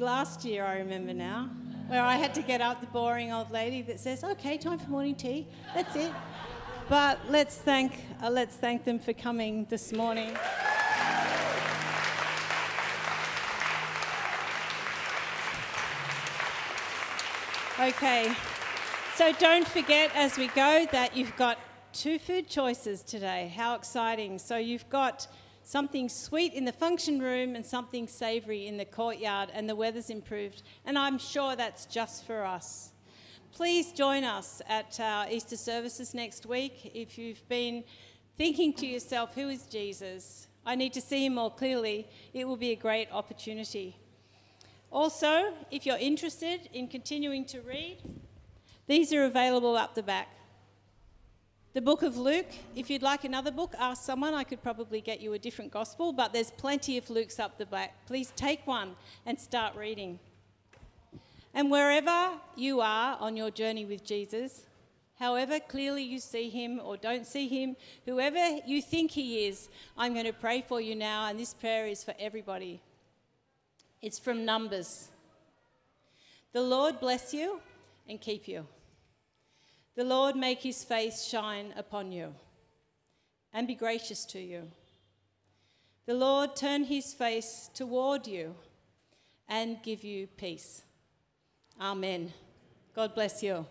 Speaker 2: Last year, I remember now, where I had to get up the boring old lady that says, "Okay, time for morning tea." That's it. But let's thank uh, let's thank them for coming this morning. Okay. So don't forget as we go that you've got two food choices today. How exciting. So you've got something sweet in the function room and something savoury in the courtyard, and the weather's improved. And I'm sure that's just for us. Please join us at our Easter services next week. If you've been thinking to yourself, who is Jesus? I need to see him more clearly. It will be a great opportunity. Also, if you're interested in continuing to read, these are available up the back. The book of Luke, if you'd like another book, ask someone. I could probably get you a different gospel, but there's plenty of Luke's up the back. Please take one and start reading. And wherever you are on your journey with Jesus, however clearly you see him or don't see him, whoever you think he is, I'm going to pray for you now, and this prayer is for everybody. It's from Numbers. The Lord bless you and keep you. The Lord make his face shine upon you and be gracious to you. The Lord turn his face toward you and give you peace. Amen. God bless you.